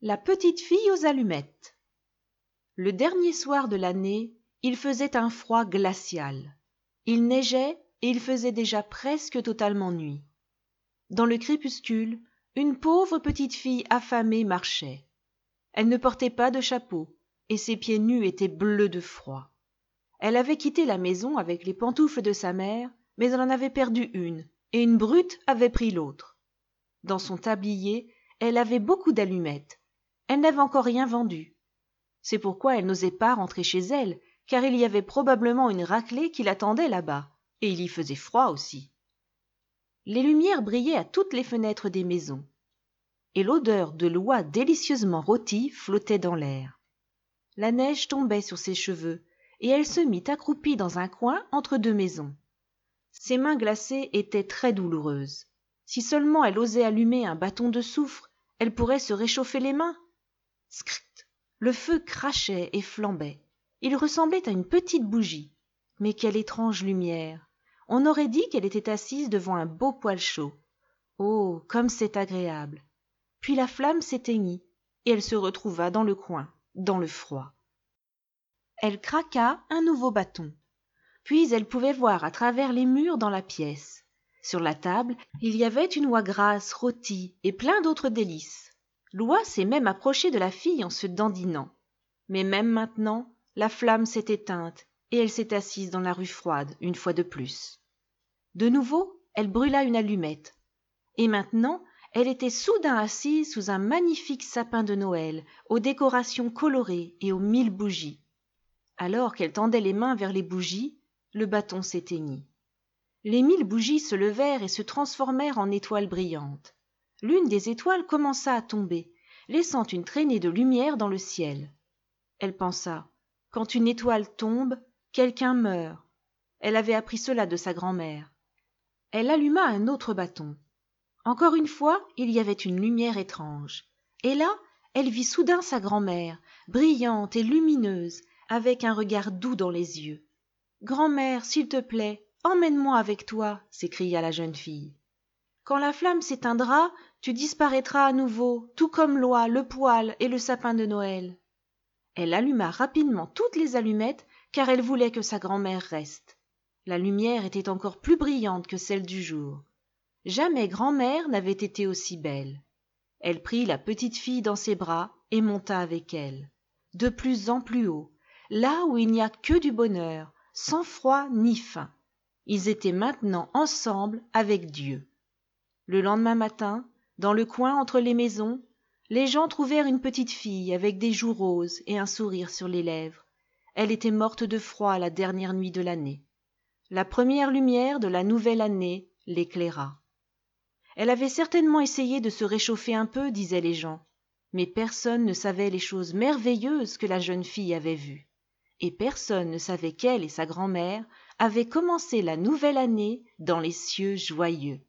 La petite fille aux allumettes Le dernier soir de l'année, il faisait un froid glacial. Il neigeait et il faisait déjà presque totalement nuit. Dans le crépuscule, une pauvre petite fille affamée marchait. Elle ne portait pas de chapeau, et ses pieds nus étaient bleus de froid. Elle avait quitté la maison avec les pantoufles de sa mère, mais elle en avait perdu une, et une brute avait pris l'autre. Dans son tablier, elle avait beaucoup d'allumettes. Elle n'avait encore rien vendu. C'est pourquoi elle n'osait pas rentrer chez elle, car il y avait probablement une raclée qui l'attendait là-bas, et il y faisait froid aussi. Les lumières brillaient à toutes les fenêtres des maisons, et l'odeur de l'oie délicieusement rôtie flottait dans l'air. La neige tombait sur ses cheveux, et elle se mit accroupie dans un coin entre deux maisons. Ses mains glacées étaient très douloureuses. Si seulement elle osait allumer un bâton de soufre, elle pourrait se réchauffer les mains. Le feu crachait et flambait. Il ressemblait à une petite bougie. Mais quelle étrange lumière On aurait dit qu'elle était assise devant un beau poêle chaud. Oh, comme c'est agréable Puis la flamme s'éteignit, et elle se retrouva dans le coin, dans le froid. Elle craqua un nouveau bâton. Puis elle pouvait voir à travers les murs dans la pièce. Sur la table, il y avait une oie grasse, rôtie, et plein d'autres délices. L'oie s'est même approchée de la fille en se dandinant. Mais même maintenant, la flamme s'est éteinte, et elle s'est assise dans la rue froide, une fois de plus. De nouveau, elle brûla une allumette. Et maintenant, elle était soudain assise sous un magnifique sapin de Noël, aux décorations colorées et aux mille bougies. Alors qu'elle tendait les mains vers les bougies, le bâton s'éteignit. Les mille bougies se levèrent et se transformèrent en étoiles brillantes. L'une des étoiles commença à tomber, laissant une traînée de lumière dans le ciel. Elle pensa Quand une étoile tombe, quelqu'un meurt. Elle avait appris cela de sa grand-mère. Elle alluma un autre bâton. Encore une fois, il y avait une lumière étrange. Et là, elle vit soudain sa grand-mère, brillante et lumineuse, avec un regard doux dans les yeux. Grand-mère, s'il te plaît, emmène-moi avec toi, s'écria la jeune fille. Quand la flamme s'éteindra, tu disparaîtras à nouveau, tout comme l'oie, le poêle et le sapin de Noël. Elle alluma rapidement toutes les allumettes, car elle voulait que sa grand-mère reste. La lumière était encore plus brillante que celle du jour. Jamais grand-mère n'avait été aussi belle. Elle prit la petite fille dans ses bras et monta avec elle, de plus en plus haut, là où il n'y a que du bonheur, sans froid ni faim. Ils étaient maintenant ensemble avec Dieu. Le lendemain matin, dans le coin entre les maisons, les gens trouvèrent une petite fille avec des joues roses et un sourire sur les lèvres. Elle était morte de froid la dernière nuit de l'année. La première lumière de la nouvelle année l'éclaira. Elle avait certainement essayé de se réchauffer un peu, disaient les gens, mais personne ne savait les choses merveilleuses que la jeune fille avait vues et personne ne savait qu'elle et sa grand-mère avaient commencé la nouvelle année dans les cieux joyeux.